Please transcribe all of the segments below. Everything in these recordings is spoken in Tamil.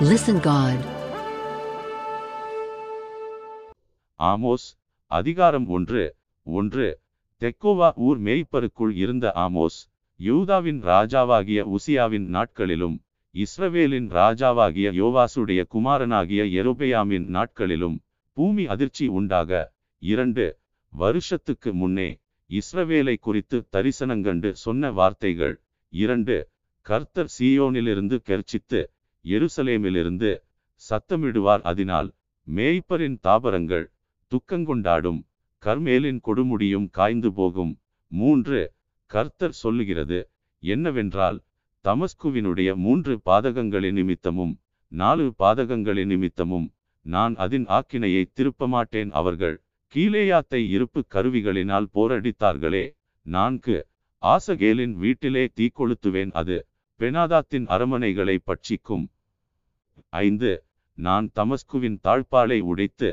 லிசன் காட் ஆமோஸ் அதிகாரம் ஒன்று ஒன்று. தெக்கோவா ஊர் மேய்ப்பருக்குள் இருந்த ஆமோஸ் யூதாவின் ராஜாவாகிய உசியாவின் நாட்களிலும் இஸ்ரவேலின் ராஜாவாகிய யோவாசுடைய குமாரனாகிய எரோபெயாமின் நாட்களிலும் பூமி அதிர்ச்சி உண்டாக. இரண்டு வருஷத்துக்கு முன்னே இஸ்ரவேலை குறித்து தரிசனங்கண்டு சொன்ன வார்த்தைகள். இரண்டு கர்த்தர் சியோனிலிருந்து கெர்ச்சித்து எருசலேமிலிருந்து சத்தமிடுவார் அதனால் மேய்ப்பரின் தாபரங்கள் துக்கங்கொண்டாடும் கர்மேலின் கொடுமுடியும் காய்ந்து போகும். மூன்று கர்த்தர் சொல்லுகிறது என்னவென்றால் தமஸ்குவினுடைய மூன்று பாதகங்களின் நிமித்தமும் நாலு பாதகங்களின் நிமித்தமும் நான் அதன் ஆக்கினையை திருப்ப மாட்டேன் அவர்கள் கீழேயாத்தை இருப்பு கருவிகளினால் போரடித்தார்களே. நான்கு ஆசகேலின் வீட்டிலே தீக்கொளுத்துவேன். அது பெனாதாத்தின் அரமனைகளை பட்சிக்கும். ஐந்து நான் தமஸ்குவின் தாழ்பாலை உடைத்து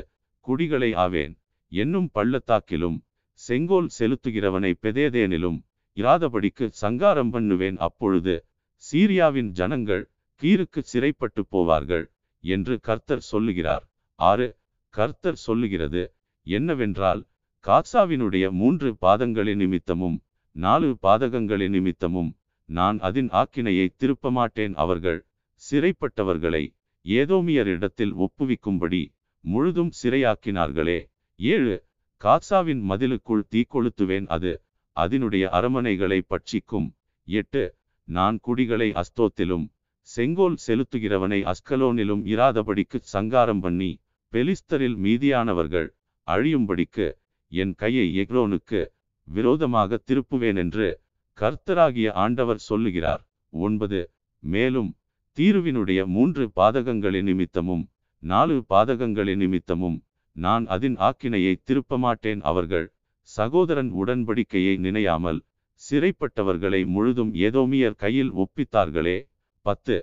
குடிகளை ஆவேன். என்னும் பள்ளத்தாக்கிலும் செங்கோல் செலுத்துகிறவனை பெதேதேனிலும் இராதபடிக்கு சங்காரம் பண்ணுவேன். அப்பொழுது சீரியாவின் ஜனங்கள் கீருக்கு சிறைப்பட்டு போவார்கள் என்று கர்த்தர் சொல்லுகிறார். ஆறு கர்த்தர் சொல்லுகிறது என்னவென்றால் காசாவினுடைய மூன்று பாதங்களின் நிமித்தமும் நாலு பாதகங்களின் நிமித்தமும் நான் அதன் ஆக்கினையை திருப்ப மாட்டேன் அவர்கள் சிறைப்பட்டவர்களை ஏதோமியரிடத்தில் ஒப்புவிக்கும்படி முழுதும் சிறையாக்கினார்களே. ஏழு காசாவின் மதிலுக்குள் தீக்கொளுத்துவேன் அது அதனுடைய அரமனைகளை பட்சிக்கும். எட்டு நான் குடிகளை அஸ்தோத்திலும் செங்கோல் செலுத்துகிறவனை அஸ்கலோனிலும் இராதபடிக்கு சங்காரம் பண்ணி பெலிஸ்தரில் மீதியானவர்கள் அழியும்படிக்கு என் கையை எக்ரோனுக்கு விரோதமாக திருப்புவேன் என்று கர்த்தராகிய ஆண்டவர் சொல்லுகிறார். ஒன்பது மேலும் தீருவினுடைய மூன்று பாதகங்களின் நிமித்தமும் நாலு பாதகங்களின் நிமித்தமும் நான் அதன் ஆக்கினையை திருப்ப மாட்டேன் அவர்கள் சகோதரன் உடன்படிக்கையை நினையாமல் சிறைப்பட்டவர்களை முழுதும் ஏதோமியர் கையில் ஒப்பித்தார்களே. பத்து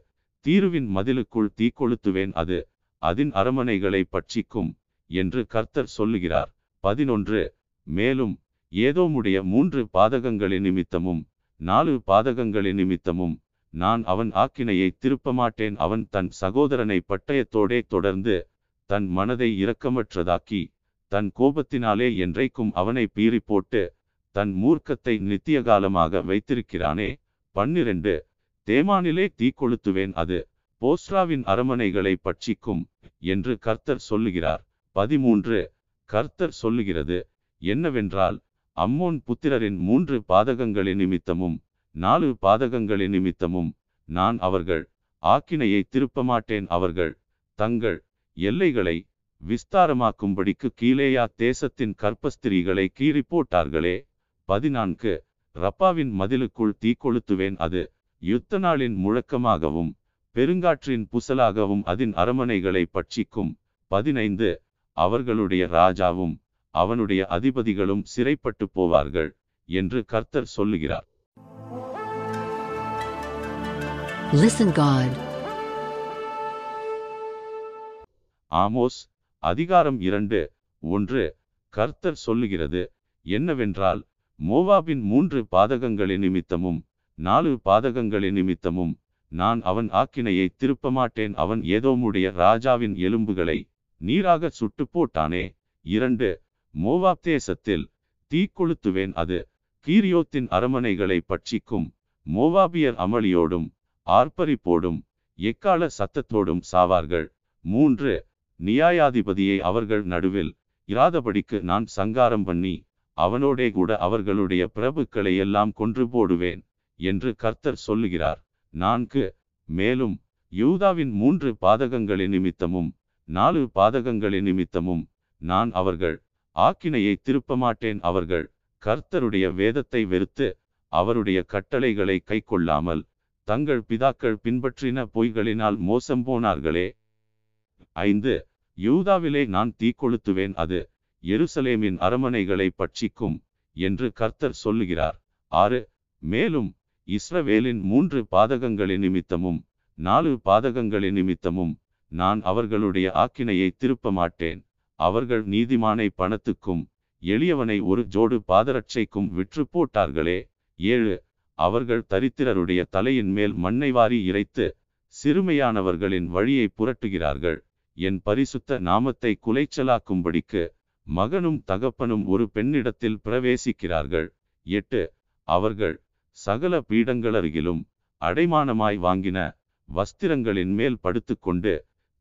தீருவின் மதிலுக்குள் தீக்கொளுத்துவேன் அது அதன் அரமனைகளை பட்சிக்கும் என்று கர்த்தர் சொல்லுகிறார். பதினொன்று மேலும் ஏதோமுடைய மூன்று பாதகங்களின் நிமித்தமும் நாலு பாதகங்களின் நிமித்தமும் நான் அவன் ஆக்கினையை திருப்ப மாட்டேன் அவன் தன் சகோதரனை பட்டயத்தோடே தொடர்ந்து தன் மனதை இரக்கமற்றதாக்கி தன் கோபத்தினாலே என்றைக்கும் அவனை பீறி போட்டு தன் மூர்க்கத்தை நித்திய காலமாக வைத்திருக்கிறானே. பன்னிரண்டு தேமானிலே தீக்கொளுத்துவேன் அது போஸ்ராவின் அரமனைகளை பட்சிக்கும் என்று கர்த்தர் சொல்லுகிறார். பதிமூன்று கர்த்தர் சொல்லுகிறது என்னவென்றால் அம்மோன் புத்திரரின் மூன்று பாதகங்களின் நிமித்தமும் நாலு பாதகங்களின் நிமித்தமும் நான் அவர்கள் ஆக்கினையை திருப்ப மாட்டேன் அவர்கள் தங்கள் எல்லைகளை விஸ்தாரமாக்கும்படிக்கு கீழேயா தேசத்தின் கற்பஸ்திரீகளை கீறி போட்டார்களே. பதினான்கு. ரப்பாவின் மதிலுக்குள் தீ கொளுத்துவேன். அது யுத்த நாளின் முழக்கமாகவும் பெருங்காற்றின் புசலாகவும் அதன் அரமனைகளை பட்சிக்கும். பதினைந்து. அவர்களுடைய ராஜாவும் அவனுடைய அதிபதிகளும் சிறைப்பட்டு போவார்கள் என்று கர்த்தர் சொல்லுகிறார். Listen God. ஆமோஸ் அதிகாரம் இரண்டு ஒன்று கர்த்தர் சொல்லுகிறது என்னவென்றால் மோவாபின் மூன்று பாதகங்களின் நிமித்தமும் நாலு பாதகங்களின் நிமித்தமும் நான் அவன் ஆக்கினையை திருப்ப மாட்டேன் அவன் ஏதோமுடைய ராஜாவின் எலும்புகளை நீராக சுட்டு போட்டானே இரண்டு மோவாப் தேசத்தில் தீ கொளுத்துவேன் அது கீரியோத்தின் அரமனைகளை பட்சிக்கும் மோவாபியர் அமளியோடும் ஆர்ப்பரிப்போடும் எக்கால சத்தத்தோடும் சாவார்கள். மூன்று நியாயாதிபதியை அவர்கள் நடுவில் இராதபடிக்கு நான் சங்காரம் பண்ணி அவனோடே கூட அவர்களுடைய பிரபுக்களை எல்லாம் கொன்று போடுவேன் என்று கர்த்தர் சொல்லுகிறார். நான்கு மேலும் யூதாவின் மூன்று பாதகங்களின் நிமித்தமும் நாலு பாதகங்களின் நிமித்தமும் நான் அவர்கள் ஆக்கினையை திருப்ப மாட்டேன் அவர்கள் கர்த்தருடைய வேதத்தை வெறுத்து அவருடைய கட்டளைகளை கைக்கொள்ளாமல் தங்கள் பிதாக்கள் பின்பற்றின பொய்களினால் மோசம் போனார்களே. ஐந்து யூதாவிலே நான் தீக்கொளுத்துவேன் அது எருசலேமின் அரமனைகளை பட்சிக்கும் என்று கர்த்தர் சொல்லுகிறார். ஆறு மேலும் இஸ்ரவேலின் மூன்று பாதகங்களின் நிமித்தமும் நாலு பாதகங்களின் நிமித்தமும் நான் அவர்களுடைய ஆக்கினையை திருப்ப மாட்டேன் அவர்கள் நீதிமானை பணத்துக்கும் எளியவனை ஒரு ஜோடு பாதரட்சைக்கும் விற்று போட்டார்களே. ஏழு அவர்கள் தரித்திரருடைய தலையின் மேல் மண்ணை வாரி இறைத்து சிறுமையானவர்களின் வழியை புரட்டுகிறார்கள். என் பரிசுத்த நாமத்தை குலைச்சலாக்கும்படிக்கு மகனும் தகப்பனும் ஒரு பெண்ணிடத்தில் பிரவேசிக்கிறார்கள். எட்டு அவர்கள் சகல பீடங்களருகிலும் அடைமானமாய் வாங்கின வஸ்திரங்களின் மேல் படுத்துக்கொண்டு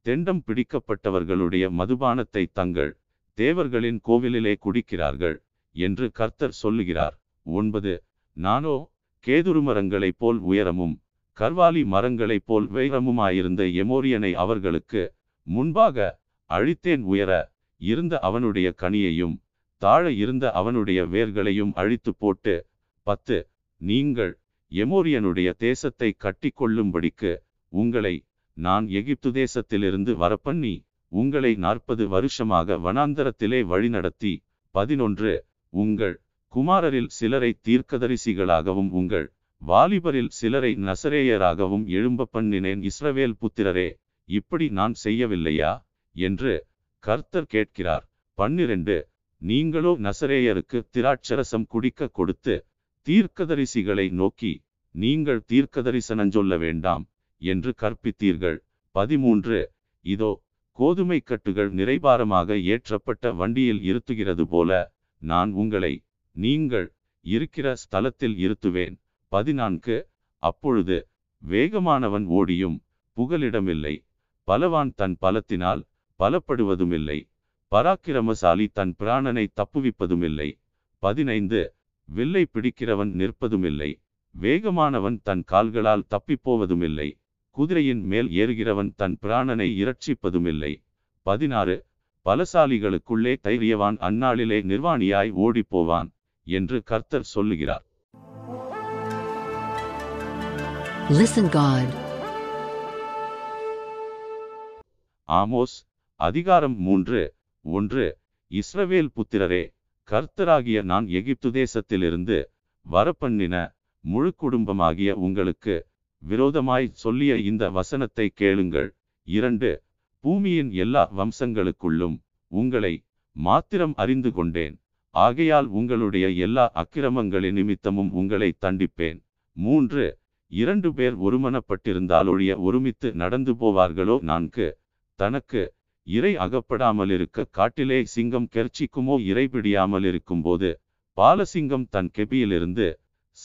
தெண்டம் பிடிக்கப்பட்டவர்களுடைய மதுபானத்தை தங்கள் தேவர்களின் கோவிலிலே குடிக்கிறார்கள் என்று கர்த்தர் சொல்லுகிறார். ஒன்பது நானோ கேதுரு மரங்களைப் போல் உயரமும் கர்வாலி மரங்களைப் போல் வைரமுமாயிருந்த எமோரியனை அவர்களுக்கு முன்பாக அழித்தேன் உயர இருந்த அவனுடைய கனியையும் தாழ இருந்த அவனுடைய வேர்களையும் அழித்து போட்டு பத்து நீங்கள் எமோரியனுடைய தேசத்தை கட்டிக்கொள்ளும்படிக்கு உங்களை நான் எகிப்து தேசத்திலிருந்து வரப்பண்ணி உங்களை நாற்பது வருஷமாக வனாந்தரத்திலே வழிநடத்தி பதினொன்று உங்கள் குமாரரில் சிலரை தீர்க்கதரிசிகளாகவும் உங்கள் வாலிபரில் சிலரை நசரேயராகவும் எழும்ப பண்ணினேன். இஸ்ரவேல் புத்திரரே இப்படி நான் செய்யவில்லையா? என்று கர்த்தர் கேட்கிறார். பன்னிரண்டு நீங்களோ நசரேயருக்கு திராட்சரசம் குடிக்க கொடுத்து தீர்க்கதரிசிகளை நோக்கி நீங்கள் தீர்க்கதரிசனஞ்சொல்ல வேண்டாம் என்று கற்பித்தீர்கள். பதிமூன்று இதோ கோதுமை கட்டுகள் நிறைபாரமாக ஏற்றப்பட்ட வண்டியில் இருத்துகிறது போல நான் உங்களை நீங்கள் இருக்கிற ஸ்தலத்தில் இருத்துவேன். பதினான்கு. அப்பொழுது வேகமானவன் ஓடியும் புகலிடமில்லை. பலவான் தன் பலத்தினால் பலப்படுவதுமில்லை. பராக்கிரமசாலி தன் பிராணனை தப்புவிப்பதுமில்லை. பதினைந்து. வில்லை பிடிக்கிறவன் நிற்பதுமில்லை. வேகமானவன் தன் கால்களால் தப்பிப்போவதுமில்லை. குதிரையின் மேல் ஏறுகிறவன் தன் பிராணனை இரட்சிப்பதுமில்லை. பதினாறு. பலசாலிகளுக்குள்ளே தைரியவான் அந்நாளிலே நிர்வாணியாய் ஓடிப்போவான். என்று கர்த்தர் சொல்லுகிறார். ஆமோஸ் அதிகாரம் மூன்று ஒன்று இஸ்ரவேல் புத்திரரே கர்த்தராகிய நான் எகிப்து தேசத்திலிருந்து வரப்பண்ணின முழு குடும்பமாகிய உங்களுக்கு விரோதமாய் சொல்லிய இந்த வசனத்தை கேளுங்கள். இரண்டு பூமியின் எல்லா வம்சங்களுக்குள்ளும் உங்களை மாத்திரம் அறிந்து கொண்டேன். ஆகையால் உங்களுடைய எல்லா அக்கிரமங்களின் நிமித்தமும் உங்களை தண்டிப்பேன். மூன்று இரண்டு பேர் ஒருமனப்பட்டிருந்தாலொழிய ஒருமித்து நடந்து போவார்களோ? நான்கு தனக்கு இறை அகப்படாமலிருக்க காட்டிலே சிங்கம் கெர்ச்சிக்குமோ? இறை பிடியாமல் இருக்கும்போது பாலசிங்கம் தன் கெபியிலிருந்து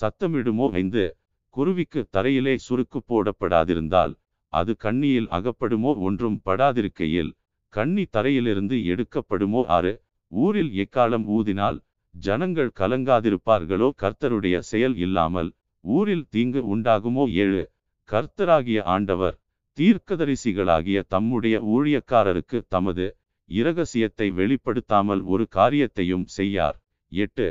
சத்தமிடுமோ? ஐந்து குருவிக்கு தரையிலே சுருக்கு போடப்படாதிருந்தால் அது கண்ணியில் அகப்படுமோ? ஒன்றும் படாதிருக்கையில் கண்ணி தரையிலிருந்து எடுக்கப்படுமோ? ஆறு ஊரில் எக்காலம் ஊதினால் ஜனங்கள் கலங்காதிருப்பார்களோ? கர்த்தருடைய செயல் இல்லாமல் ஊரில் தீங்கு உண்டாகுமோ? ஏழு. கர்த்தராகிய ஆண்டவர் தீர்க்கதரிசிகளாகிய தம்முடைய ஊழியக்காரருக்கு தமது இரகசியத்தை வெளிப்படுத்தாமல் ஒரு காரியத்தையும் செய்யார். எட்டு.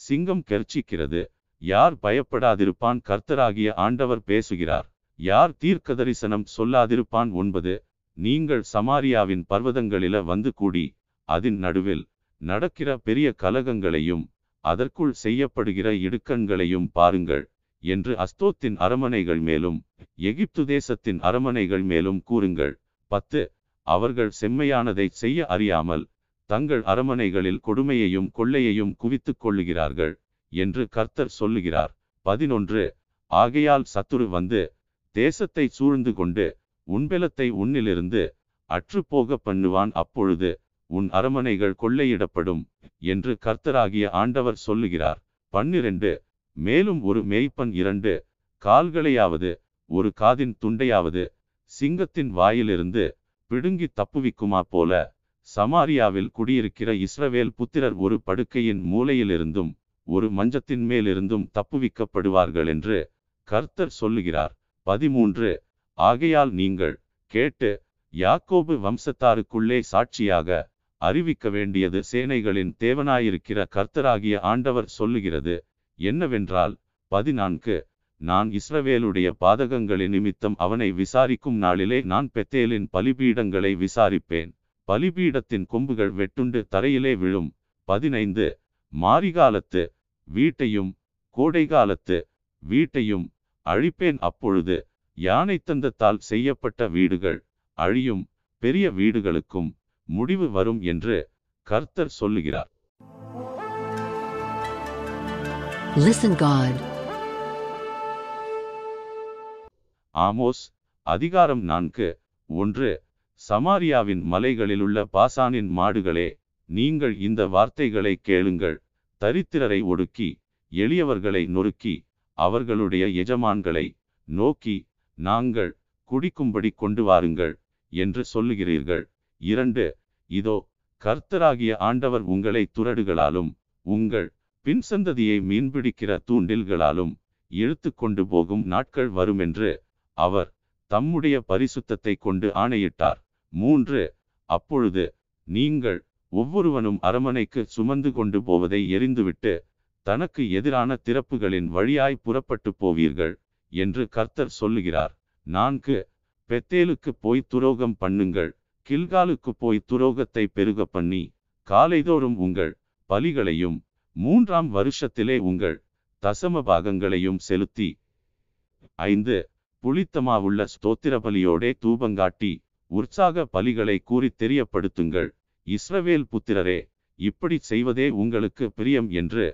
சிங்கம் கெர்ச்சிக்கிறது. யார் பயப்படாதிருப்பான்? கர்த்தராகிய ஆண்டவர் பேசுகிறார். யார் தீர்க்கதரிசனம் சொல்லாதிருப்பான்? ஒன்பது. நீங்கள் சமாரியாவின் பர்வதங்களில வந்து கூடி அதன் நடுவில் நடக்கிற பெரிய கலகங்களையும் அதற்குள் செய்யப்படுகிற இடுக்கண்களையும் பாருங்கள் என்று அஸ்தோத்தின் அரமனைகள் மேலும் எகிப்து தேசத்தின் அரமனைகள் மேலும் கூறுங்கள். பத்து அவர்கள் செம்மையானதை செய்ய அறியாமல் தங்கள் அரமனைகளில் கொடுமையையும் கொள்ளையையும் குவித்துக் கொள்ளுகிறார்கள் என்று கர்த்தர் சொல்லுகிறார். பதினொன்று ஆகையால் சத்துரு வந்து தேசத்தை சூழ்ந்து கொண்டு உன்பெலத்தை உன்னிலிருந்து அற்றுப்போக பண்ணுவான் அப்பொழுது உன் அரமனைகள் கொள்ளையிடப்படும் என்று கர்த்தராகிய ஆண்டவர் சொல்லுகிறார். பன்னிரண்டு மேலும் ஒரு மேய்ப்பன் இரண்டு கால்களையாவது ஒரு காதின் துண்டையாவது சிங்கத்தின் வாயிலிருந்து பிடுங்கி தப்புவிக்குமா போல சமாரியாவில் குடியிருக்கிற இஸ்ரவேல் புத்திரர் ஒரு படுக்கையின் மூலையிலிருந்தும் ஒரு மஞ்சத்தின் மேலிருந்தும் தப்புவிக்கப்படுவார்கள் என்று கர்த்தர் சொல்லுகிறார். பதிமூன்று ஆகையால் நீங்கள் கேட்டு யாக்கோபு வம்சத்தாருக்குள்ளே சாட்சியாக அறிவிக்க வேண்டியது சேனைகளின் தேவனாயிருக்கிற கர்த்தராகிய ஆண்டவர் சொல்லுகிறது. என்னவென்றால் பதினான்கு நான் இஸ்ரவேலுடைய பாதகங்களின் நிமித்தம் அவனை விசாரிக்கும் நாளிலே நான் பெத்தேலின் பலிபீடங்களை விசாரிப்பேன். பலிபீடத்தின் கொம்புகள் வெட்டுண்டு தரையிலே விழும். பதினைந்து மாரிகாலத்து வீட்டையும் கோடைகாலத்து வீட்டையும் அழிப்பேன். அப்பொழுது யானை தந்தத்தால் செய்யப்பட்ட வீடுகள் அழியும் பெரிய வீடுகளுக்கும் முடிவு வரும் என்று கர்த்தர் சொல்லுகிறார். Listen God. ஆமோஸ் அதிகாரம் நான்கு ஒன்று சமாரியாவின் மலைகளிலுள்ள பாசானின் மாடுகளே நீங்கள் இந்த வார்த்தைகளை கேளுங்கள். தரித்திரரை ஒடுக்கி எளியவர்களை நொறுக்கி அவர்களுடைய எஜமான்களை நோக்கி நாங்கள் குடிக்கும்படி கொண்டு வாருங்கள் என்று சொல்லுகிறீர்கள். இரண்டு இதோ கர்த்தராகிய ஆண்டவர் உங்களை துரடுகளாலும் உங்கள் பின்சந்ததியை மீன்பிடிக்கிற தூண்டில்களாலும் இழுத்து கொண்டு போகும் நாட்கள் வருமென்று அவர் தம்முடைய பரிசுத்தத்தை கொண்டு ஆணையிட்டார். மூன்று அப்பொழுது நீங்கள் ஒவ்வொருவனும் அரமனைக்கு சுமந்து கொண்டு போவதை எரிந்துவிட்டு தனக்கு எதிரான திறப்புகளின் வழியாய் புறப்பட்டு போவீர்கள் என்று கர்த்தர் சொல்லுகிறார். நான்கு பெத்தேலுக்கு போய் துரோகம் பண்ணுங்கள். கில்காலுக்கு போய் துரோகத்தை பெருக பண்ணி காலைதோறும் உங்கள் பலிகளையும் மூன்றாம் வருஷத்திலே உங்கள் தசம பாகங்களையும் செலுத்தி ஐந்து புளித்தமாவுள்ள ஸ்தோத்திர பலியோடே தூபங்காட்டி உற்சாக பலிகளை கூறி தெரியப்படுத்துங்கள். இஸ்ரவேல் புத்திரரே இப்படி செய்வதே உங்களுக்கு பிரியம் என்று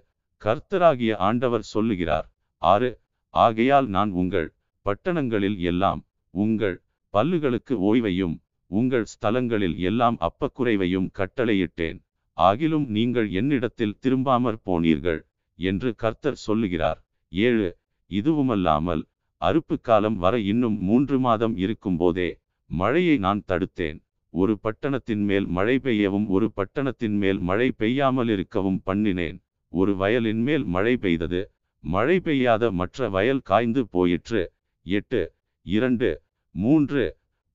கர்த்தராகிய ஆண்டவர் சொல்லுகிறார். ஆறு ஆகையால் நான் உங்கள் பட்டணங்களில் எல்லாம் உங்கள் பல்லுகளுக்கு ஓய்வையும் உங்கள் ஸ்தலங்களில் எல்லாம் அப்பக்குறைவையும் கட்டளையிட்டேன். ஆகிலும் நீங்கள் என்னிடத்தில் திரும்பாமற் போனீர்கள் என்று கர்த்தர் சொல்லுகிறார். ஏழு இதுவுமல்லாமல் அறுப்பு காலம் வர இன்னும் மூன்று மாதம் இருக்கும்போதே மழையை நான் தடுத்தேன். ஒரு பட்டணத்தின் மேல் மழை பெய்யவும் ஒரு பட்டணத்தின் மேல் மழை பெய்யாமல் இருக்கவும் பண்ணினேன். ஒரு வயலின் மேல் மழை பெய்தது. மழை பெய்யாத மற்ற வயல் காய்ந்து போயிற்று. எட்டு இரண்டு மூன்று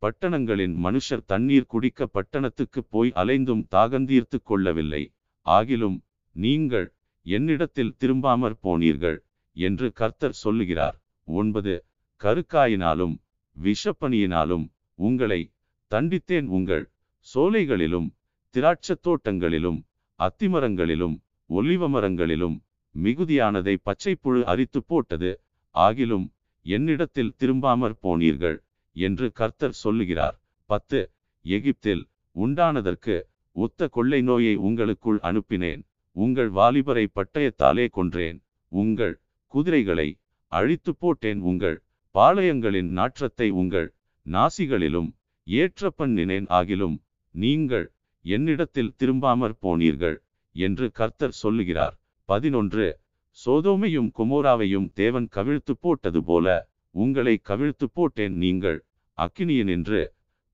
பட்டணங்களின் மனுஷர் தண்ணீர் குடிக்க பட்டணத்துக்கு போய் அலைந்தும் தாகந்தீர்த்து கொள்ளவில்லை. ஆகிலும் நீங்கள் என்னிடத்தில் திரும்பாமற் போனீர்கள் என்று கர்த்தர் சொல்லுகிறார். ஒன்பது கருக்காயினாலும் விஷப்பனியினாலும் உங்களை தண்டித்தேன் உங்கள் சோலைகளிலும் திராட்சத் தோட்டங்களிலும் அத்திமரங்களிலும் ஒலிவ மரங்களிலும் மிகுதியானதை பச்சைப்புழு அரித்து போட்டது. ஆகிலும் என்னிடத்தில் திரும்பாமற் போனீர்கள். என்று கர்த்தர் சொல்லுகிறார். பத்து எகிப்தில் உண்டானதற்கு ஒத்த கொள்ளை நோயை உங்களுக்குள் அனுப்பினேன். உங்கள் வாலிபரை பட்டயத்தாலே கொன்றேன். உங்கள் குதிரைகளை அழித்து போட்டேன். உங்கள் பாளையங்களின் நாற்றத்தை உங்கள் நாசிகளிலும் ஏற்ற பண்ணினேன். ஆகிலும் நீங்கள் என்னிடத்தில் திரும்பாமற் போனீர்கள் என்று கர்த்தர் சொல்லுகிறார். பதினொன்று சோதோமையும் குமோராவையும் தேவன் கவிழ்த்து போட்டது போல உங்களை கவிழ்த்து போட்டேன் நீங்கள் அக்கினியனின்று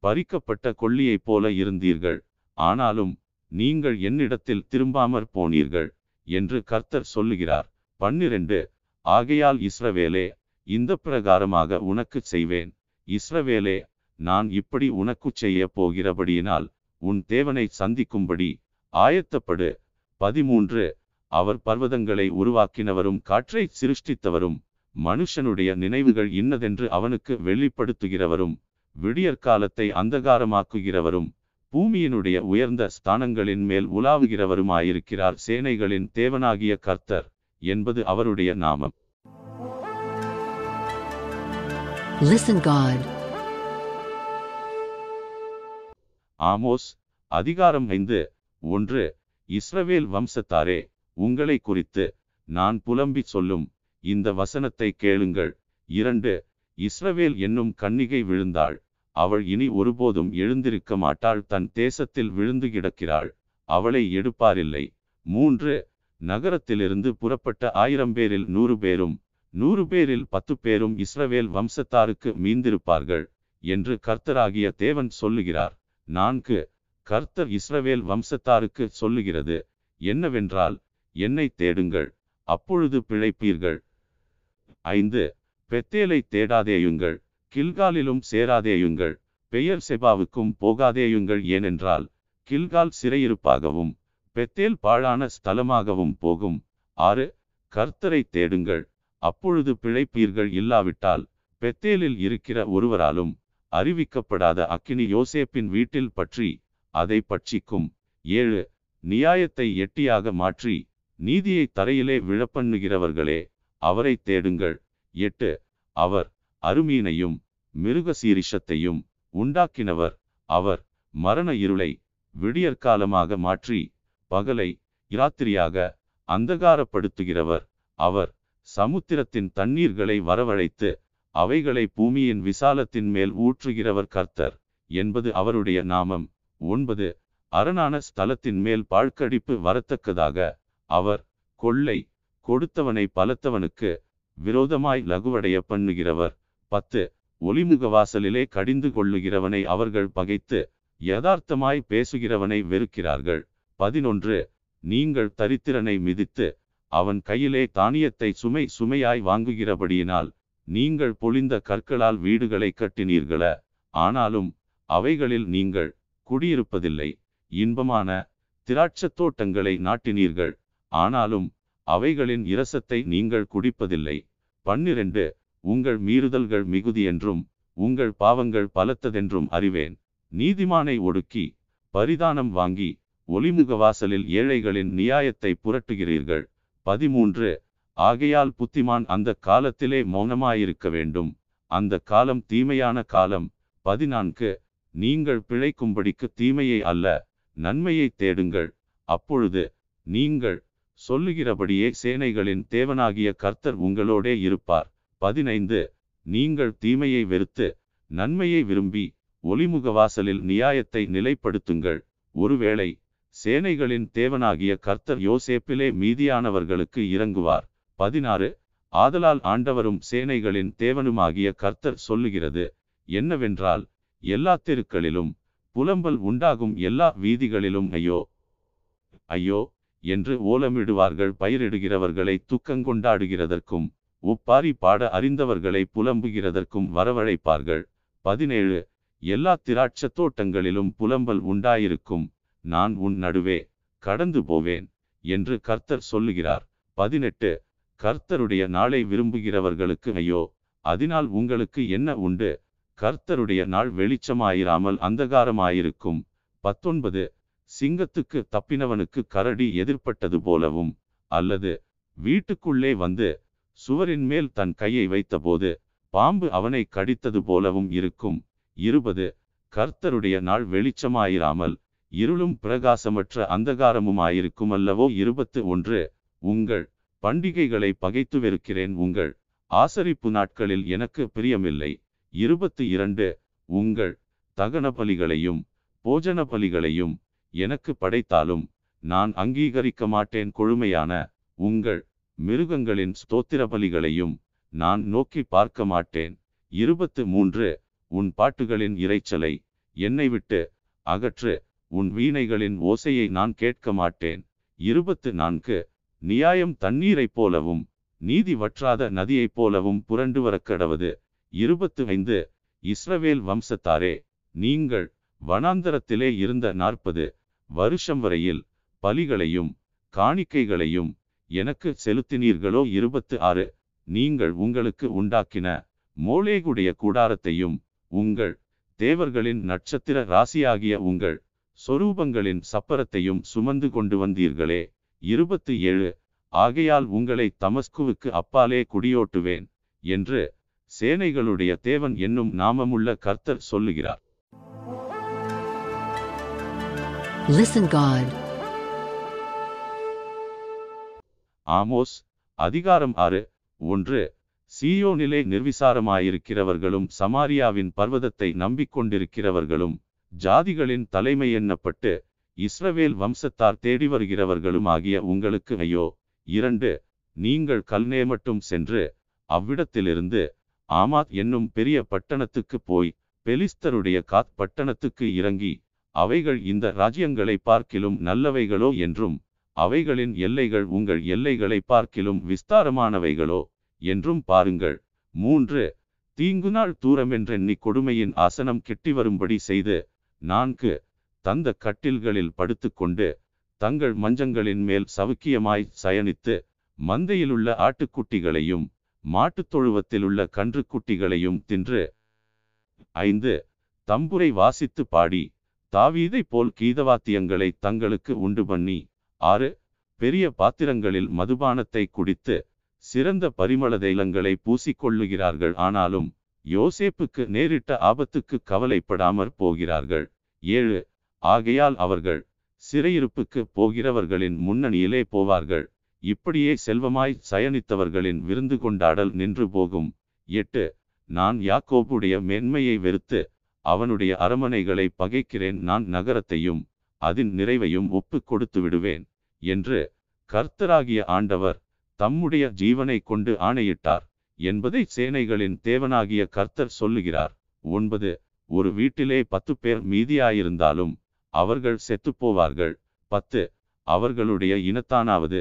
பறிக்கப்பட்ட கொள்ளியைப் போல இருந்தீர்கள். ஆனாலும் நீங்கள் என்னிடத்தில் திரும்பாமற் போனீர்கள் என்று கர்த்தர் சொல்லுகிறார். பன்னிரண்டு ஆகையால் இஸ்ரவேலே இந்த பிரகாரமாக உனக்குச் செய்வேன். இஸ்ரவேலே நான் இப்படி உனக்குச் செய்ய போகிறபடியினால் உன் தேவனை சந்திக்கும்படி ஆயத்தப்படு. பதிமூன்று அவர் பர்வதங்களை உருவாக்கினவரும் காற்றை சிருஷ்டித்தவரும் மனுஷனுடைய நினைவுகள் இன்னதென்று அவனுக்கு வெளிப்படுத்துகிறவரும் விடியற்காலத்தை அந்தகாரமாக்குகிறவரும் பூமியினுடைய உயர்ந்த ஸ்தானங்களின் மேல் உலாவுகிறவருமாயிருக்கிறார் சேனைகளின் தேவனாகிய கர்த்தர் என்பது அவருடைய நாமம் Listen God. ஆமோஸ் அதிகாரம் ஐந்து ஒன்று இஸ்ரவேல் வம்சத்தாரே உங்களை குறித்து நான் புலம்பி சொல்லும் இந்த வசனத்தை கேளுங்கள். இரண்டு இஸ்ரவேல் என்னும் கன்னிகை விழுந்தாள். அவள் இனி ஒருபோதும் எழுந்திருக்க மாட்டாள். தன் தேசத்தில் விழுந்து கிடக்கிறாள். அவளை எடுப்பாரில்லை. மூன்று நகரத்திலிருந்து புறப்பட்ட ஆயிரம் பேரில் நூறு பேரும் நூறு பேரில் பத்து பேரும் இஸ்ரவேல் வம்சத்தாருக்கு மீந்திருப்பார்கள் என்று கர்த்தராகிய தேவன் சொல்லுகிறார். நான்கு கர்த்தர் இஸ்ரவேல் வம்சத்தாருக்கு சொல்லுகிறது. என்னவென்றால் என்னை தேடுங்கள். அப்பொழுது பிழைப்பீர்கள். ஐந்து பெத்தேலை தேடாதேயுங்கள் கில்காலிலும் சேராதேயுங்கள் பெயர் செபாவுக்கும் போகாதேயுங்கள் ஏனென்றால் கில்கால் சிறையிருப்பாகவும் பெத்தேல் பாழான ஸ்தலமாகவும் போகும். ஆறு கர்த்தரை தேடுங்கள் அப்பொழுது பிழைப்பீர்கள் இல்லாவிட்டால் பெத்தேலில் இருக்கிற ஒருவராலும் அறிவிக்கப்படாத அக்கினி யோசேப்பின் வீட்டில் பற்றி அதை பட்சிக்கும். ஏழு நியாயத்தை எட்டியாக மாற்றி நீதியை தரையிலே விழப்பண்ணுகிறவர்களே அவரை தேடுங்கள். எட்டு. அவர் அருமீனையும் மிருகசீரிஷத்தையும் உண்டாக்கினவர். அவர் மரண இருளை விடியற்காலமாக மாற்றி பகலை இராத்திரியாக அந்தகாரப்படுத்துகிறவர். அவர் சமுத்திரத்தின் தண்ணீர்களை வரவழைத்து அவைகளை பூமியின் விசாலத்தின் மேல் ஊற்றுகிறவர் கர்த்தர் என்பது அவருடைய நாமம். ஒன்பது. அரணான ஸ்தலத்தின் மேல் பாழ்கடிப்பு வரத்தக்கதாக. அவர் கொள்ளை கொடுத்தவனை பலத்தவனுக்கு விரோதமாய் லகுவடைய பண்ணுகிறவர். பத்து ஒளிமுகவாசலிலே கடிந்து கொள்ளுகிறவனை அவர்கள் பகைத்து யதார்த்தமாய் பேசுகிறவனை வெறுக்கிறார்கள். பதினொன்று நீங்கள் தரித்திரனை மிதித்து அவன் கையிலே தானியத்தை சுமை சுமையாய் வாங்குகிறபடியினால் நீங்கள் பொழிந்த கற்களால் வீடுகளை கட்டினீர்கள. ஆனாலும் அவைகளில் நீங்கள் குடியிருப்பதில்லை. இன்பமான திராட்சத் தோட்டங்களை நாட்டினீர்கள். ஆனாலும் அவைகளின் இரசத்தை நீங்கள் குடிப்பதில்லை. பன்னிரண்டு உங்கள் மீறுதல்கள் மிகுதி என்றும் உங்கள் பாவங்கள் பலத்ததென்றும் அறிவேன். நீதிமானை ஒடுக்கி பரிதானம் வாங்கி ஒளிமுக வாசலில் ஏழைகளின் நியாயத்தை புரட்டுகிறீர்கள். பதிமூன்று ஆகையால் புத்திமான் அந்த காலத்திலே மௌனமாயிருக்க வேண்டும். அந்த காலம் தீமையான காலம். பதினான்கு நீங்கள் பிழைக்கும்படிக்கு தீமையை அல்ல நன்மையை தேடுங்கள். அப்பொழுது நீங்கள் சொல்லுகிறபடியே சேனைகளின் தேவனாகிய கர்த்தர் உங்களோடே இருப்பார். பதினைந்து. நீங்கள் தீமையை வெறுத்து நன்மையை விரும்பி ஒளிமுகவாசலில் நியாயத்தை நிலைப்படுத்துங்கள். ஒருவேளை சேனைகளின் தேவனாகிய கர்த்தர் யோசேப்பிலே மீதியானவர்களுக்கு இறங்குவார் பதினாறு. ஆதலால் ஆண்டவரும் சேனைகளின் தேவனுமாகிய கர்த்தர் சொல்லுகிறது என்னவென்றால் எல்லா தெருக்களிலும் புலம்பல் உண்டாகும் எல்லா வீதிகளிலும் ஐயோ ஐயோ என்று ஓலமிடுவார்கள் பயிரிடுகிறவர்களை துக்கங்கொண்டாடுகிறதற்கும் ஒப்பாரி பாட அறிந்தவர்களை புலம்புகிறதற்கும் வரவழைப்பார்கள். பதினேழு எல்லா திராட்சத் தோட்டங்களிலும் புலம்பல் உண்டாயிருக்கும் நான் உன் நடுவே கடந்து போவேன் என்று கர்த்தர் சொல்லுகிறார். பதினெட்டு கர்த்தருடைய நாளை விரும்புகிறவர்களுக்கு ஐயோ அதனால் உங்களுக்கு என்ன உண்டு? கர்த்தருடைய நாள் வெளிச்சமாயிராமல் அந்தகாரமாயிருக்கும். பத்தொன்பது சிங்கத்துக்கு தப்பினவனுக்கு கரடி எதிர்ப்பட்டது போலவும் அல்லது வீட்டுக்குள்ளே வந்து சுவரின் மேல் தன் கையை வைத்தபோது பாம்பு அவனை கடித்தது போலவும் இருக்கும். இருபது கர்த்தருடைய நாள் வெளிச்சமாயிராமல் இருளும் பிரகாசமற்ற அந்தகாரமுமாயிருக்கும் அல்லவோ இருபத்து ஒன்று உங்கள் பண்டிகைகளை பகைத்து வெறுக்கிறேன் உங்கள் ஆசரிப்பு நாட்களில் எனக்கு பிரியமில்லை. இருபத்து இரண்டு உங்கள் தகன பலிகளையும் போஜன பலிகளையும் எனக்கு படைத்தாலும் நான் அங்கீகரிக்க மாட்டேன் கொழுமையான உங்கள் மிருகங்களின் ஸ்தோத்திர பலிகளையும் நான் நோக்கி பார்க்க மாட்டேன். இருபத்து மூன்று உன் பாட்டுகளின் இரைச்சலை என்னை விட்டு அகற்று உன் வீணைகளின் ஓசையை நான் கேட்க மாட்டேன். இருபத்து நான்கு நியாயம் தண்ணீரைப் போலவும் நீதி வற்றாத நதியைப் போலவும் புரண்டு வரக்கடவது இருபத்து ஐந்து இஸ்ரவேல் வம்சத்தாரே நீங்கள் வனாந்தரத்திலே இருந்த நாற்பது வருஷம் வரையில் பலிகளையும் காணிக்கைகளையும் எனக்கு செலுத்தினீர்களோ? இருபத்து ஆறு நீங்கள் உங்களுக்கு உண்டாக்கின மோளேகுடைய கூடாரத்தையும் உங்கள் தேவர்களின் நட்சத்திர ராசியாகிய உங்கள் சொரூபங்களின் சப்பரத்தையும் சுமந்து கொண்டு வந்தீர்களே. இருபத்து ஏழு ஆகையால் உங்களை தமஸ்குவுக்கு அப்பாலே குடியோட்டுவேன் என்று சேனைகளுடைய தேவன் என்னும் நாமமுள்ள கர்த்தர் சொல்லுகிறார். Listen God. ஆமோஸ் அதிகாரம் ஆறு ஒன்று சீயோனிலே நிர்விசாரமாயிருக்கிறவர்களும் சமாரியாவின் பர்வதத்தை நம்பிக்கொண்டிருக்கிறவர்களும் ஜாதிகளின் தலைமை எண்ணப்பட்டு இஸ்ரவேல் வம்சத்தார் தேடி வருகிறவர்களும் ஆகிய உங்களுக்கு ஐயோ இரண்டு நீங்கள் கல்நே மட்டும் சென்று அவ்விடத்திலிருந்து ஆமாத் என்னும் பெரிய பட்டணத்துக்கு போய் பெலிஸ்தருடைய காத் பட்டணத்துக்கு இறங்கி அவைகள் இந்த ராஜ்யங்களை பார்க்கிலும் நல்லவைகளோ என்றும் அவைகளின் எல்லைகள் உங்கள் எல்லைகளை பார்க்கிலும் விஸ்தாரமானவைகளோ என்றும் பாருங்கள். மூன்று தீங்கு நாள் தூரமென்றெண்ணி கொடுமையின் ஆசனம் கெட்டி வரும்படி செய்து நான்கு தந்த கட்டில்களில் படுத்துக்கொண்டு தங்கள் மஞ்சங்களின் மேல் சவுக்கியமாய் சயனித்து மந்தையிலுள்ள ஆட்டுக்குட்டிகளையும் மாட்டுத் தொழுவத்திலுள்ள கன்றுக்குட்டிகளையும் தின்று. ஐந்து தம்புரை வாசித்து பாடி தாவீதை போல் கீதவாத்தியங்களை தங்களுக்கு உண்டு பண்ணி ஆறு பெரிய பாத்திரங்களில் மதுபானத்தை குடித்து சிறந்த பரிமள தைலங்களை பூசிக்கொள்ளுகிறார்கள். ஆனாலும் யோசேப்புக்கு நேரிட்ட ஆபத்துக்கு கவலைப்படாமற் போகிறார்கள். ஏழு ஆகையால் அவர்கள் சிறையிருப்புக்கு போகிறவர்களின் முன்னணியிலே போவார்கள். இப்படியே செல்வமாய் சயனித்தவர்களின் விருந்து கொண்டாடல் நின்று போகும். எட்டு நான் யாக்கோபுடைய மேன்மையை வெறுத்து அவனுடைய அரமனைகளை பகைக்கிறேன் நான் நகரத்தையும் அதன் நிறைவையும் ஒப்பு கொடுத்து விடுவேன் என்று கர்த்தராகிய ஆண்டவர் தம்முடைய ஜீவனை கொண்டு ஆணையிட்டார் என்பதை சேனைகளின் தேவனாகிய கர்த்தர் சொல்லுகிறார். ஒன்பது ஒரு வீட்டிலே பத்து பேர் மீதியாயிருந்தாலும் அவர்கள் செத்துப்போவார்கள். பத்து அவர்களுடைய இனத்தானாவது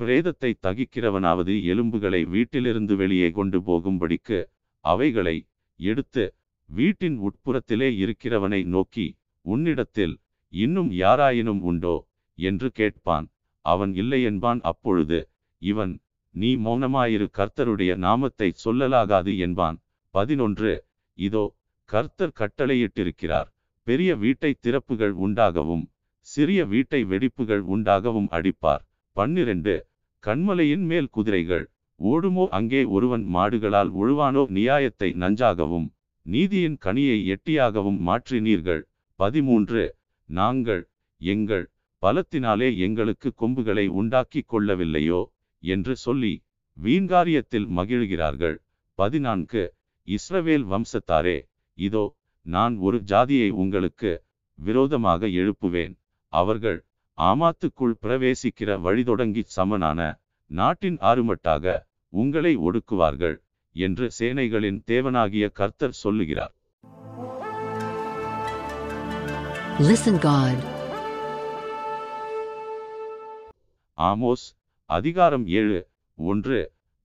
பிரேதத்தை தகிக்கிறவனாவது எலும்புகளை வீட்டிலிருந்து வெளியே கொண்டு போகும்படிக்கு அவைகளை எடுத்து வீட்டின் உட்புறத்திலே இருக்கிறவனை நோக்கி உன்னிடத்தில் இன்னும் யாராயினும் உண்டோ? என்று கேட்பான். அவன் இல்லை என்பான். அப்பொழுது இவன் நீ மௌனமாயிரு கர்த்தருடைய நாமத்தை சொல்லலாகாது என்பான். பதினொன்று இதோ கர்த்தர் கட்டளையிட்டிருக்கிறார். பெரிய வீட்டை திறப்புகள் உண்டாகவும் சிறிய வீட்டை வெடிப்புகள் உண்டாகவும் அடிப்பார். பன்னிரண்டு கண்மலையின் மேல் குதிரைகள் ஓடுமோ? அங்கே ஒருவன் மாடுகளால் உழுவானோ? நியாயத்தை நஞ்சாகவும் நீதியின் கனியை எட்டியாகவும் மாற்றினீர்கள். பதிமூன்று. நாங்கள் எங்கள் பலத்தினாலே எங்களுக்கு கொம்புகளை உண்டாக்கி கொள்ளவில்லையோ? என்று சொல்லி வீண்காரியத்தில் மகிழ்கிறார்கள். பதினான்கு. இஸ்ரவேல் வம்சத்தாரே இதோ நான் ஒரு ஜாதியை உங்களுக்கு விரோதமாக எழுப்புவேன். அவர்கள் ஆமாத்துக்குள் பிரவேசிக்கிற வழிதொடங்கி சமனான நாட்டின் ஆறுமட்டாக உங்களை ஒடுக்குவார்கள். என்று சேனைகளின் தேவனாகிய கர்த்தர் சொல்லுகிறார் Listen God. ஆமோஸ் அதிகாரம் ஏழு ஒன்று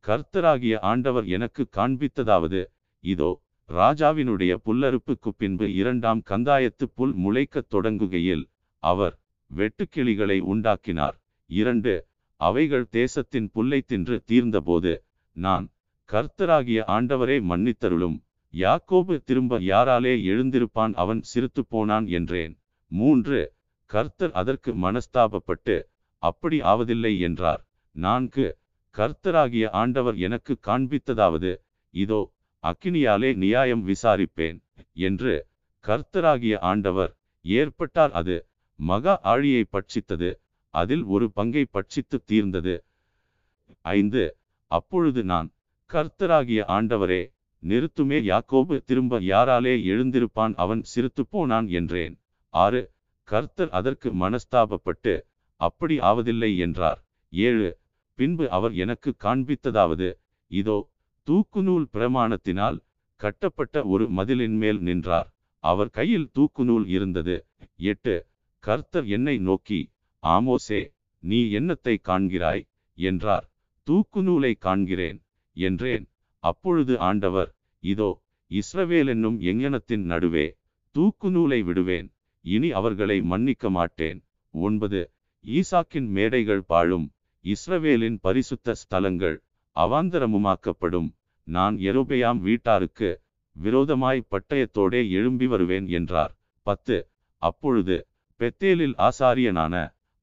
கர்த்தராகிய ஆண்டவர் எனக்கு காண்பித்ததாவது இதோ ராஜாவினுடைய புல்லறுப்புக்கு பின்பு இரண்டாம் கந்தாயத்து புல் முளைக்கத் தொடங்குகையில் அவர் வெட்டுக்கிளிகளை உண்டாக்கினார் இரண்டு அவைகள் தேசத்தின் புல்லை தின்று தீர்ந்தபோது நான் கர்த்தராகிய ஆண்டவரே மன்னித்தருளும். யாக்கோபு திரும்ப யாராலே எழுந்திருப்பான் அவன் சிரித்து போனான் என்றேன். மூன்று கர்த்தர் அதற்கு மனஸ்தாபப்பட்டு அப்படி ஆவதில்லை என்றார். நான்கு கர்த்தராகிய ஆண்டவர் எனக்கு காண்பித்ததாவது இதோ அக்கினியாலே நியாயம் விசாரிப்பேன் என்று கர்த்தராகிய ஆண்டவர் ஏற்பட்டார் அது மகா ஆழியை பட்சித்தது அதில் ஒரு பங்கை பட்சித்து தீர்ந்தது. ஐந்து அப்பொழுது நான் கர்த்தராகிய ஆண்டவரே நிறுத்துமே யாக்கோபு திரும்ப யாராலே எழுந்திருப்பான் அவன் சிரித்து போனான் என்றேன். ஆறு கர்த்தர் அதற்கு மனஸ்தாபப்பட்டு அப்படி ஆவதில்லை என்றார். ஏழு பின்பு அவர் எனக்கு காண்பித்ததாவது இதோ தூக்குநூல் பிரமாணத்தினால் கட்டப்பட்ட ஒரு மதிலின் மேல் நின்றார். அவர் கையில் தூக்குநூல் இருந்தது. எட்டு கர்த்தர் என்னை நோக்கி ஆமோசே நீ என்னத்தை காண்கிறாய்? என்றார். தூக்குநூலை காண்கிறேன். என்றேன். அப்பொழுது ஆண்டவர் இதோ இஸ்ரவேல் என்னும் எங்கனத்தின் நடுவே தூக்குநூலை விடுவேன். இனி அவர்களை மன்னிக்க மாட்டேன். ஒன்பது ஈசாக்கின் மேடைகள் பாழும். இஸ்ரவேலின் பரிசுத்த ஸ்தலங்கள் அவாந்தரமுமாக்கப்படும். நான் எரோபெயாம் வீட்டாருக்கு விரோதமாய் பட்டயத்தோடே எழும்பி வருவேன் என்றார். பத்து அப்பொழுது பெத்தேலில் ஆசாரியனான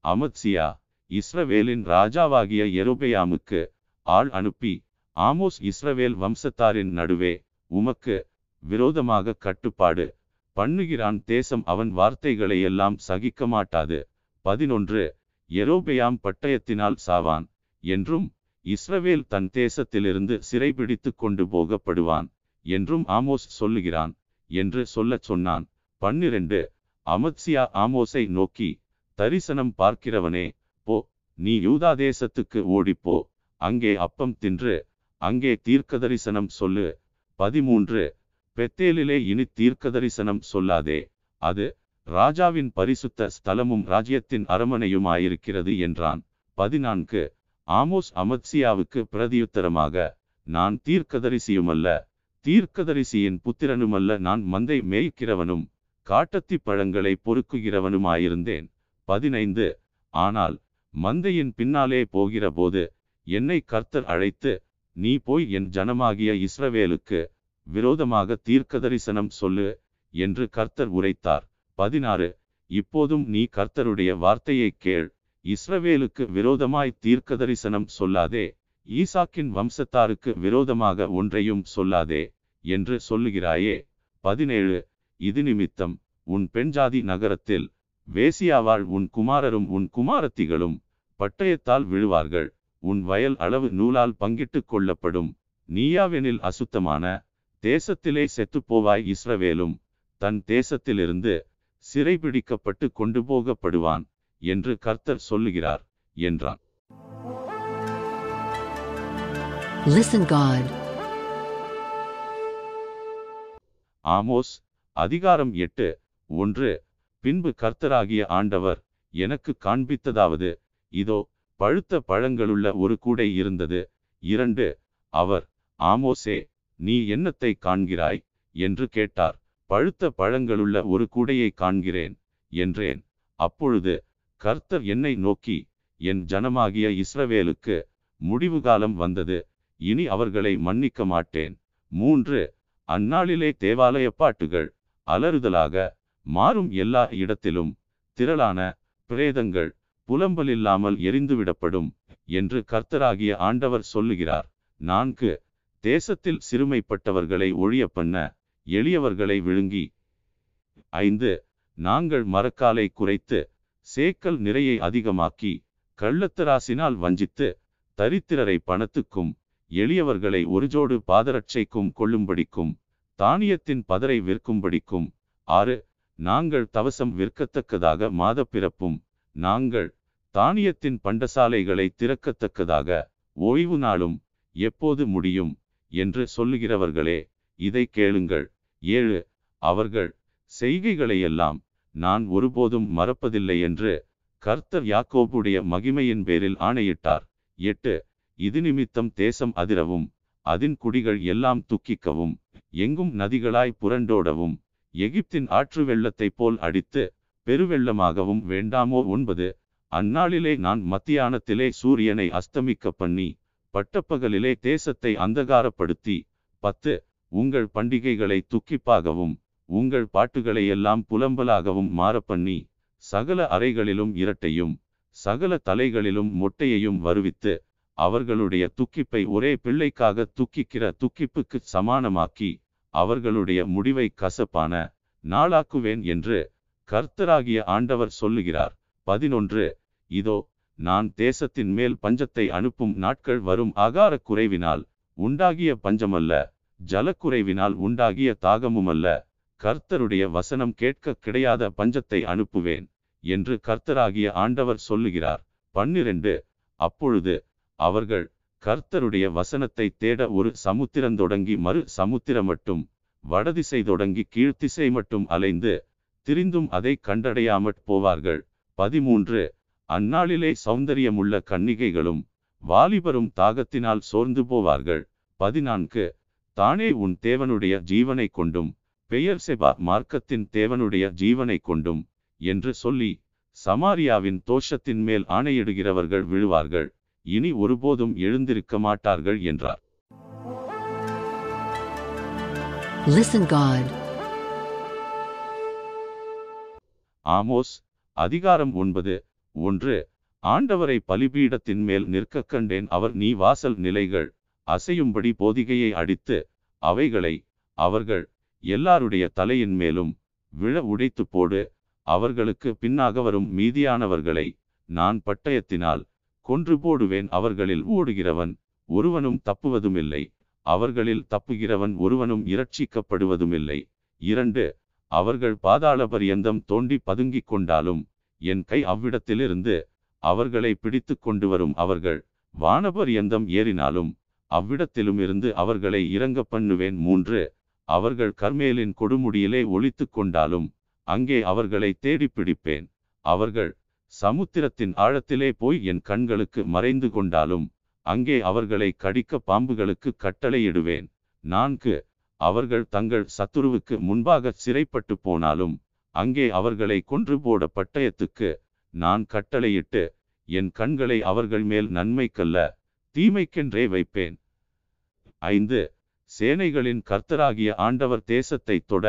அமத்சியா இஸ்ரவேலின் ராஜாவாகிய எரோபெயாமுக்கு ஆள் அனுப்பி ஆமோஸ் இஸ்ரவேல் வம்சத்தாரின் நடுவே உமக்கு விரோதமாக கட்டுப்பாடு பண்ணுகிறான் தேசம் அவன் வார்த்தைகளை எல்லாம் சகிக்க மாட்டாது. பதினொன்று எரோபெயாம் பட்டயத்தினால் சாவான் என்றும் இஸ்ரவேல் தன் தேசத்திலிருந்து சிறைபிடித்து கொண்டு போகப்படுவான் என்றும் ஆமோஸ் சொல்லுகிறான் என்று சொல்லச் சொன்னான். பன்னிரண்டு அமத்சியா ஆமோஸை நோக்கி தரிசனம் பார்க்கிறவனே போ நீ யூதா தேசத்துக்கு ஓடிப்போ அங்கே அப்பம் தின்று அங்கே தீர்க்கதரிசனம் சொல்லு. பதிமூன்று. பெத்தேலிலே இனி தீர்க்கதரிசனம் சொல்லாதே. அது ராஜாவின் பரிசுத்த ஸ்தலமும் ராஜ்யத்தின் அரமனையுமாயிருக்கிறது என்றான். பதினான்கு. ஆமோஸ் அமத்சியாவுக்கு பிரதியுத்தரமாக நான் தீர்க்கதரிசியுமல்ல. தீர்க்கதரிசியின் புத்திரனுமல்ல. நான் மந்தை மேய்க்கிறவனும் காட்டத்தி பழங்களை பொறுக்குகிறவனுமாயிருந்தேன். பதினைந்து. ஆனால் மந்தையின் பின்னாலே போகிறபோது என்னை கர்த்தர் அழைத்து நீ போய் என் ஜனமாகிய இஸ்ரவேலுக்கு விரோதமாக தீர்க்கதரிசனம் சொல்லு என்று கர்த்தர் உரைத்தார். பதினாறு. இப்போதும் நீ கர்த்தருடைய வார்த்தையை கேள். இஸ்ரவேலுக்கு விரோதமாய் தீர்க்கதரிசனம் சொல்லாதே. ஈசாக்கின் வம்சத்தாருக்கு விரோதமாக ஒன்றையும் சொல்லாதே என்று சொல்லுகிறாயே. பதினேழு. இது நிமித்தம் உன் பெண்ஜாதி நகரத்தில் வேசியாவாள் உன் குமாரரும் உன் குமாரத்திகளும் பட்டயத்தால் விழுவார்கள். உன் வயல் அளவு நூலால் பங்கிட்டு கொள்ளப்படும். நீயாவெனில் அசுத்தமான தேசத்திலே செத்துப்போவாய் இஸ்ரவேலும் தன் தேசத்திலிருந்து சிறைபிடிக்கப்பட்டு கொண்டு போகப்படுவான் என்று கர்த்தர் சொல்லுகிறார் என்றான். Listen God. ஆமோஸ் அதிகாரம் எட்டு ஒன்று. பின்பு கர்த்தராகிய ஆண்டவர் எனக்கு காண்பித்ததாவது இதோ பழுத்த பழங்களுள்ள ஒரு கூடை இருந்தது. இரண்டு அவர் ஆமோசே நீ என்னத்தை காண்கிறாய்? என்று கேட்டார். பழுத்த பழங்களுள்ள ஒரு கூடையை காண்கிறேன் என்றேன். அப்பொழுது கர்த்தர் என்னை நோக்கி என் ஜனமாகிய இஸ்ரவேலுக்கு முடிவு காலம் வந்தது. இனி அவர்களை மன்னிக்க மாட்டேன். மூன்று அந்நாளிலே தேவாலய பாட்டுகள் அலறுதலாக மாறும் எல்லா இடத்திலும் திரளான பிரேதங்கள் புலம்பலில்லாமல் எரிந்துவிடப்படும் என்று கர்த்தராகிய ஆண்டவர் சொல்லுகிறார். நான்கு தேசத்தில் சிறுமைப்பட்டவர்களை ஒழிய பண்ண எளியவர்களை விழுங்கி. ஐந்து நாங்கள் மரக்காலை குறைத்து சேக்கல் நிறையை அதிகமாக்கி கள்ளத்தராசினால் வஞ்சித்து தரித்திரரை பணத்துக்கும் எளியவர்களை ஒரு ஜோடு பாதரட்சைக்கும் கொள்ளும்படிக்கும் தானியத்தின் பதரை விற்கும்படிக்கும். ஆறு நாங்கள் தவசம் விற்கத்தக்கதாக மாதப்பிறப்பும் நாங்கள் தானியத்தின் பண்டசாலைகளை திறக்கத்தக்கதாக ஓய்வு நாளும் எப்போது முடியும் என்று சொல்லுகிறவர்களே இதை கேளுங்கள். ஏழு அவர்கள் செய்கைகளையெல்லாம் நான் ஒருபோதும் மறப்பதில்லை என்று கர்த்தர் யாக்கோபுடைய மகிமையின் பேரில் ஆணையிட்டார். எட்டு இது நிமித்தம் தேசம் அதிரவும் அதின் குடிகள் எல்லாம் துக்கிக்கவும் எங்கும் நதிகளாய் புரண்டோடவும் எகிப்தின் ஆற்று வெள்ளத்தைப் போல் அடித்து பெருவெள்ளமாகவும் வேண்டாமோ? ஒன்பது அந்நாளிலே நான் மத்தியானத்திலே சூரியனை அஸ்தமிக்க பண்ணி பட்டப்பகலிலே தேசத்தை அந்தகாரப்படுத்தி பத்து உங்கள் பண்டிகைகளை துக்கிப்பாகவும் உங்கள் பாட்டுகளை எல்லாம் புலம்பலாகவும் மாறப்பண்ணி சகல அறைகளிலும் இரட்டையும் சகல தலைகளிலும் மொட்டையையும் வருவித்து அவர்களுடைய துக்கிப்பை ஒரே பிள்ளைக்காக துக்கிக்கிற துக்கிப்புக்கு சமானமாக்கி அவர்களுடைய முடிவை கசப்பான நாளாக்குவேன் என்று கர்த்தராகிய ஆண்டவர் சொல்லுகிறார். பதினொன்று இதோ நான் தேசத்தின் மேல் பஞ்சத்தை அனுப்பும் நாட்கள் வரும் ஆகார குறைவினால் உண்டாகிய பஞ்சமல்ல ஜலக்குறைவினால் உண்டாகிய தாகமுமல்ல கர்த்தருடைய வசனம் கேட்க கிடையாத பஞ்சத்தை அனுப்புவேன் என்று கர்த்தராகிய ஆண்டவர் சொல்லுகிறார். பன்னிரண்டு அப்பொழுது அவர்கள் கர்த்தருடைய வசனத்தை தேட ஒரு சமுத்திரம் தொடங்கி மறு சமுத்திரம் மட்டும் வடதிசை தொடங்கி கீழ்த்திசை மட்டும் அலைந்து திரிந்தும் அதை கண்டடையாமற் போவார்கள். பதிமூன்று. அந்நாளிலே சௌந்தரியமுள்ள கன்னிகைகளும் வாலிபரும் தாகத்தினால் சோர்ந்து போவார்கள். பதினான்கு. தானே உன் தேவனுடைய ஜீவனை கொண்டும் பெயர் செபா மார்க்கத்தின் தேவனுடைய ஜீவனை கொண்டும் என்று சொல்லி சமாரியாவின் தோஷத்தின் மேல் ஆணையிடுகிறவர்கள் விழுவார்கள். இனி ஒருபோதும் எழுந்திருக்க மாட்டார்கள் என்றார். Listen God. ஆமோஸ் அதிகாரம் ஒன்பது. ஒன்று ஆண்டவரை பலிபீடத்தின் மேல் நிற்க கண்டேன் அவர் நீ வாசல் நிலைகள் அசையும்படி போதிகையை அடித்து அவைகளை அவர்கள் எல்லாருடைய தலையின் மேலும் விழ உடைத்து போடு அவர்களுக்கு பின்னாக வரும் மீதியானவர்களை நான் பட்டயத்தினால் கொன்று போடுவேன் அவர்களில் ஓடுகிறவன் ஒருவனும் தப்புவதுமில்லை அவர்களில் தப்புகிறவன் ஒருவனும் இரட்சிக்கப்படுவதுமில்லை. இரண்டு அவர்கள் பாதாள பரியந்தம் தோண்டி பதுங்கிக் கொண்டாலும் என் கை அவ்விடத்திலிருந்து அவர்களை பிடித்து கொண்டு வரும் அவர்கள் வானபரியந்தம் ஏறினாலும் அவ்விடத்திலும் இருந்து அவர்களை இறங்க பண்ணுவேன் மூன்று அவர்கள் கர்மேலின் கொடுமுடியிலே ஒழித்து கொண்டாலும் அங்கே அவர்களை தேடி பிடிப்பேன். அவர்கள் சமுத்திரத்தின் ஆழத்திலே போய் என் கண்களுக்கு மறைந்து கொண்டாலும் அங்கே அவர்களை கடிக்க பாம்புகளுக்கு கட்டளையிடுவேன். நான்கு அவர்கள் தங்கள் சத்துருவுக்கு முன்பாக சிறைப்பட்டு போனாலும் அங்கே அவர்களை கொன்று போட பட்டயத்துக்கு நான் கட்டளையிட்டு என் கண்களை அவர்கள் மேல் நன்மைக்கல்ல தீமைக்கென்றே வைப்பேன். ஐந்து சேனைகளின் கர்த்தராகிய ஆண்டவர் தேசத்தை தொட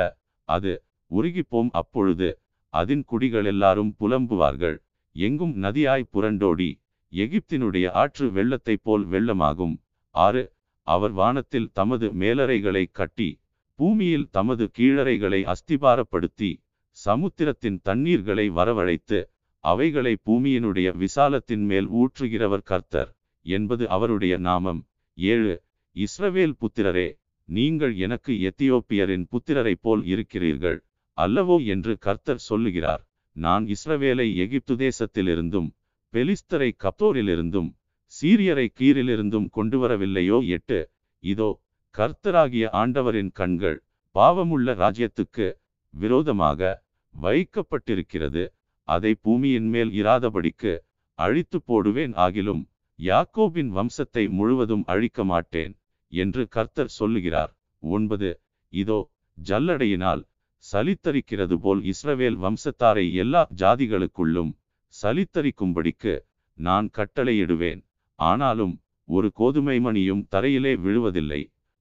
அது உருகிப்போம். அப்பொழுது அதின் குடிகள் எல்லாரும் புலம்புவார்கள். எங்கும் நதியாய் புரண்டோடி எகிப்தினுடைய ஆற்று வெள்ளத்தைப் போல் வெள்ளமாகும். ஆறு அவர் வானத்தில் தமது மேலறைகளை கட்டி பூமியில் தமது கீழறைகளை அஸ்திபாரப்படுத்தி சமுத்திரத்தின் தண்ணீர்களை வரவழைத்து அவைகளை பூமியினுடைய விசாலத்தின் மேல் ஊற்றுகிறவர் கர்த்தர் என்பது அவருடைய நாமம். ஏழு இஸ்ரவேல் புத்திரரே நீங்கள் எனக்கு எத்தியோப்பியரின் புத்திரரைப் போல் இருக்கிறீர்கள் அல்லவோ என்று கர்த்தர் சொல்லுகிறார். நான் இஸ்ரவேலை எகிப்து தேசத்திலிருந்தும் பெலிஸ்தரை கப்தோரிலிருந்தும் சீரியரை கீரிலிருந்தும் கொண்டு வரவில்லையோ எட்டு. இதோ கர்த்தராகிய ஆண்டவரின் கண்கள் பாவமுள்ள ராஜ்யத்துக்கு விரோதமாக வைக்கப்பட்டிருக்கிறது. அதை பூமியின் மேல் இராதபடிக்கு அழித்து போடுவேன் ஆகிலும் யாக்கோபின் வம்சத்தை முழுவதும் அழிக்க மாட்டேன் என்று கர்த்தர் சொல்லுகிறார். ஒன்பது. இதோ ஜல்லடையினால் சலித்தரிக்கிறது போல் இஸ்ரவேல் வம்சத்தாரை எல்லா ஜாதிகளுக்குள்ளும் சலித்தரிக்கும்படிக்கு நான் கட்டளையிடுவேன். ஆனாலும் ஒரு கோதுமை மணியும் தரையிலே விழுவதில்லை.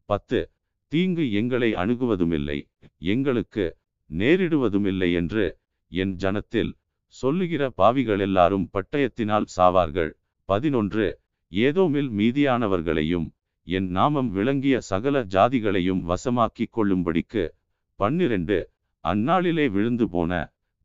பத்து தீங்கு எங்களை அணுகுவதுமில்லை. எங்களுக்கு நேரிடுவதுமில்லை என்று என் ஜனத்தில் சொல்லுகிற பாவிகள் எல்லாரும் பட்டயத்தினால் சாவார்கள். பதினொன்று ஏதோமில் மீதியானவர்களையும் என் நாமம் விளங்கிய சகல ஜாதிகளையும் வசமாக்கிக் கொள்ளும்படிக்கு பன்னிரண்டு அந்நாளிலே விழுந்து போன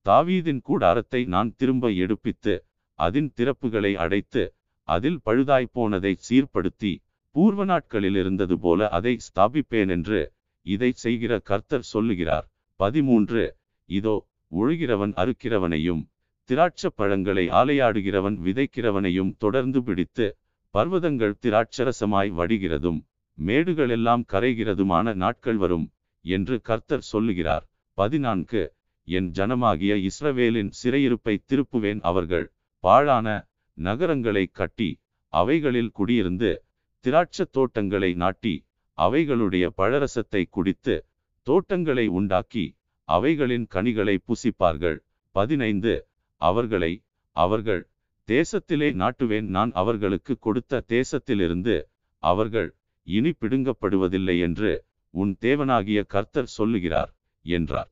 தாவீதின் கூடாரத்தை நான் திரும்ப எடுப்பித்து அதன் திறப்புகளை அடைத்து அதில் பழுதாய்ப்போனதை சீர்படுத்தி பூர்வ நாட்களில் இருந்தது போல அதை ஸ்தாபிப்பேன் என்று இதை செய்கிற கர்த்தர் சொல்லுகிறார். பதிமூன்று. இதோ உழுகிறவன் அறுக்கிறவனையும் திராட்சப் பழங்களை ஆலையாடுகிறவன் விதைக்கிறவனையும் தொடர்ந்து பிடித்து பர்வதங்கள் திராட்சரசமாய் வடிகிறதும் மேடுகளெல்லாம் கரைகிறதுமான நாட்கள் வரும் என்று கர்த்தர் சொல்லுகிறார். பதினான்கு. என் ஜனமாகிய இஸ்ரவேலின் சிறையிருப்பை திருப்புவேன் அவர்கள் பாழான நகரங்களை கட்டி அவைகளில் குடியிருந்து திராட்சத் தோட்டங்களை நாட்டி அவைகளுடைய பழரசத்தை குடித்து தோட்டங்களை உண்டாக்கி அவைகளின் கனிகளை புசிப்பார்கள். பதினைந்து. அவர்களை அவர்கள் தேசத்திலே நாட்டுவேன். நான் அவர்களுக்கு கொடுத்த தேசத்திலிருந்து அவர்கள் இனி பிடுங்கப்படுவதில்லை என்று உன் தேவனாகிய கர்த்தர் சொல்லுகிறார் என்றார்.